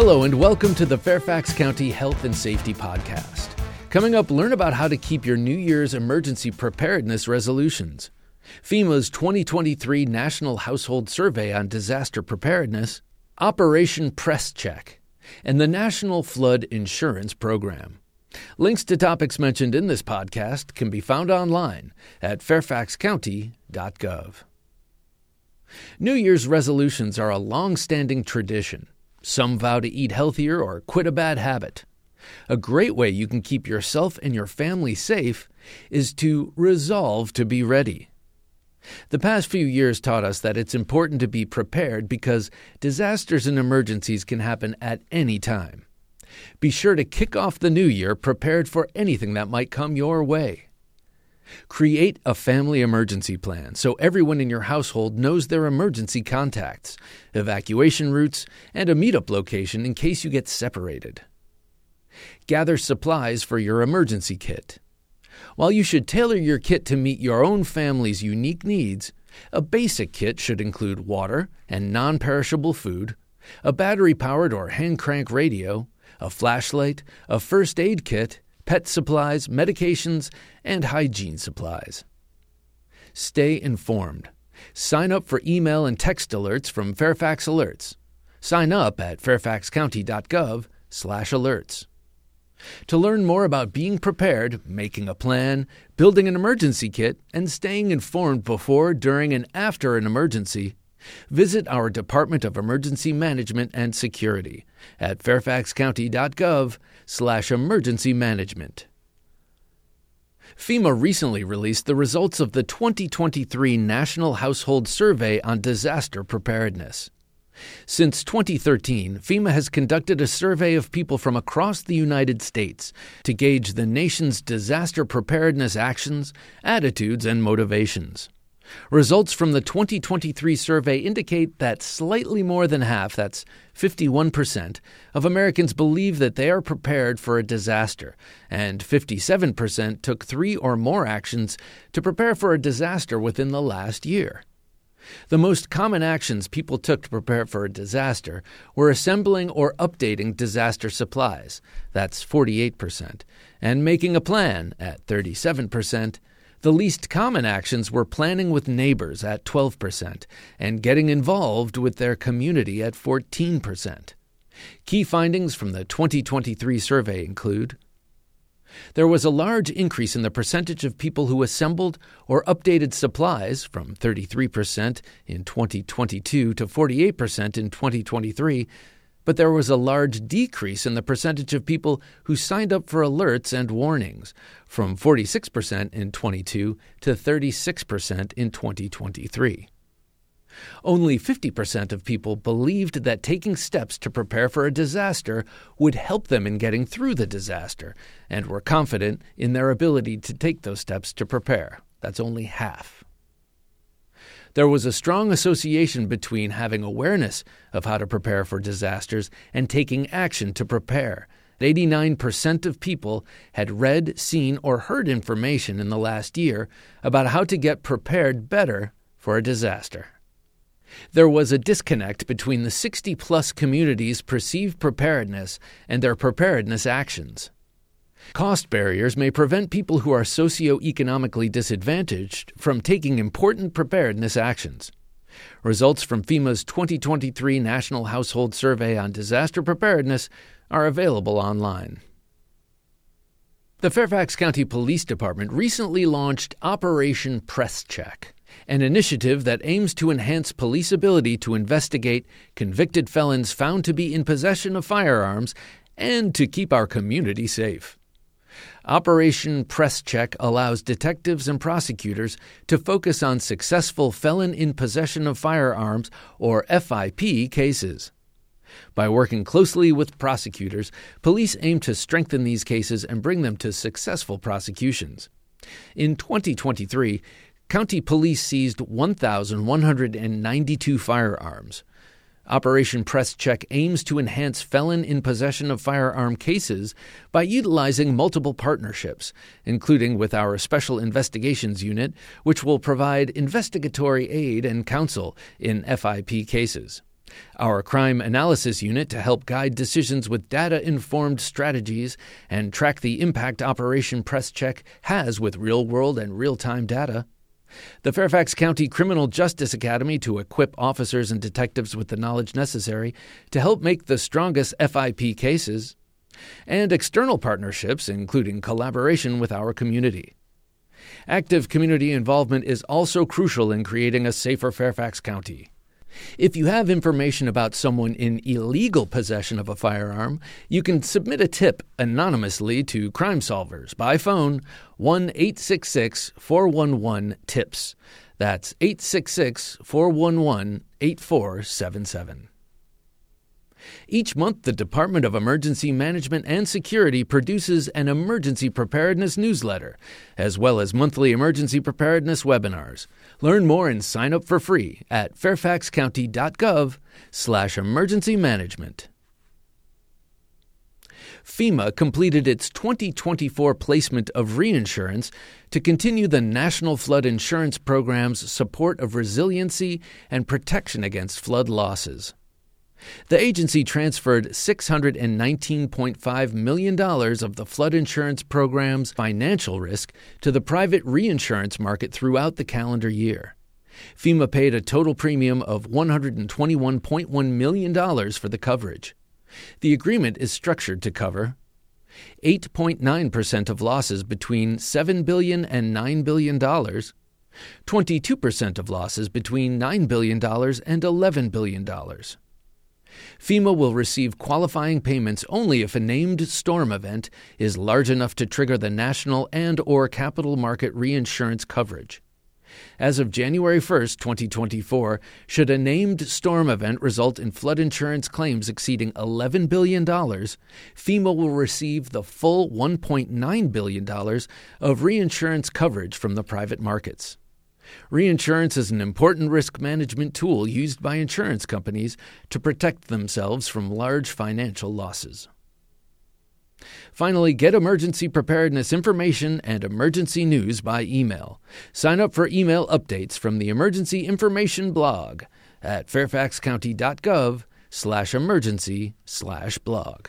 Hello, and welcome to the Fairfax County Health and Safety Podcast. Coming up, learn about how to keep your New Year's emergency preparedness resolutions, FEMA's 2023 National Household Survey on Disaster Preparedness, Operation Press Check, and the National Flood Insurance Program. Links to topics mentioned in this podcast can be found online at fairfaxcounty.gov. New Year's resolutions are a long standing tradition. Some vow to eat healthier or quit a bad habit. A great way you can keep yourself and your family safe is to resolve to be ready. The past few years taught us that it's important to be prepared because disasters and emergencies can happen at any time. Be sure to kick off the new year prepared for anything that might come your way. Create a family emergency plan so everyone in your household knows their emergency contacts, evacuation routes, and a meetup location in case you get separated. Gather supplies for your emergency kit. While you should tailor your kit to meet your own family's unique needs, a basic kit should include water and non perishable food, a battery powered or hand crank radio, a flashlight, a first aid kit, pet supplies, medications, and hygiene supplies. Stay informed. Sign up for email and text alerts from Fairfax Alerts. Sign up at fairfaxcounty.gov/alerts. To learn more about being prepared, making a plan, building an emergency kit, and staying informed before, during, and after an emergency, visit our Department of Emergency Management and Security at fairfaxcounty.gov/emergency management. FEMA recently released the results of the 2023 National Household Survey on Disaster Preparedness. Since 2013, FEMA has conducted a survey of people from across the United States to gauge the nation's disaster preparedness actions, attitudes, and motivations. Results from the 2023 survey indicate that slightly more than half, that's 51%, of Americans believe that they are prepared for a disaster, and 57% took three or more actions to prepare for a disaster within the last year. The most common actions people took to prepare for a disaster were assembling or updating disaster supplies, that's 48%, and making a plan at 37%. The least common actions were planning with neighbors at 12% and getting involved with their community at 14%. Key findings from the 2023 survey include there was a large increase in the percentage of people who assembled or updated supplies from 33% in 2022 to 48% in 2023, but there was a large decrease in the percentage of people who signed up for alerts and warnings from 46% in 22 to 36% in 2023. Only 50% of people believed that taking steps to prepare for a disaster would help them in getting through the disaster, and were confident in their ability to take those steps to prepare. That's only half. There was a strong association between having awareness of how to prepare for disasters and taking action to prepare. 89% of people had read, seen, or heard information in the last year about how to get prepared better for a disaster. There was a disconnect between the 60 plus communities' perceived preparedness and their preparedness actions. Cost barriers may prevent people who are socioeconomically disadvantaged from taking important preparedness actions. Results from FEMA's 2023 National Household Survey on Disaster Preparedness are available online. The Fairfax County Police Department recently launched Operation Press Check an initiative that aims to enhance police ability to investigate convicted felons found to be in possession of firearms and to keep our community safe. Operation Press Check allows detectives and prosecutors to focus on successful felon in possession of firearms or FIP cases. By working closely with prosecutors, police aim to strengthen these cases and bring them to successful prosecutions. In 2023, County police seized 1,192 firearms. Operation Press Check aims to enhance felon in possession of firearm cases by utilizing multiple partnerships, including with our Special Investigations Unit, which will provide investigatory aid and counsel in FIP cases. Our crime analysis unit to help guide decisions with data informed strategies and track the impact Operation Press Check has with real world and real time data. The Fairfax County Criminal Justice Academy to equip officers and detectives with the knowledge necessary to help make the strongest FIP cases. And external partnerships, including collaboration with our community. Active community involvement is also crucial in creating a safer Fairfax County. If you have information about someone in illegal possession of a firearm, you can submit a tip anonymously to Crime Solvers by phone 1 866 411 TIPS. That's 866 411 8477. Each month, the Department of Emergency Management and Security produces an emergency preparedness newsletter, as well as monthly emergency preparedness webinars. Learn more and sign up for free at fairfaxcounty.gov slash emergency management. FEMA completed its 2024 placement of reinsurance to continue the National Flood Insurance Program's support of resiliency and protection against flood losses. The agency transferred $619.5 million of the flood insurance program's financial risk to the private reinsurance market throughout the calendar year. FEMA paid a total premium of $121.1 million for the coverage. The agreement is structured to cover 8.9% of losses between $7 billion and $9 billion, 22% of losses between $9 billion and $11 billion. FEMA will receive qualifying payments only if a named storm event is large enough to trigger the national and or capital market reinsurance coverage. As of January 1, 2024, should a named storm event result in flood insurance claims exceeding $11 billion, FEMA will receive the full $1.9 billion of reinsurance coverage from the private markets. Reinsurance is an important risk management tool used by insurance companies to protect themselves from large financial losses. Finally, get emergency preparedness information and emergency news by email. Sign up for email updates from the Emergency Information blog at fairfaxcounty.gov slash emergency slash blog.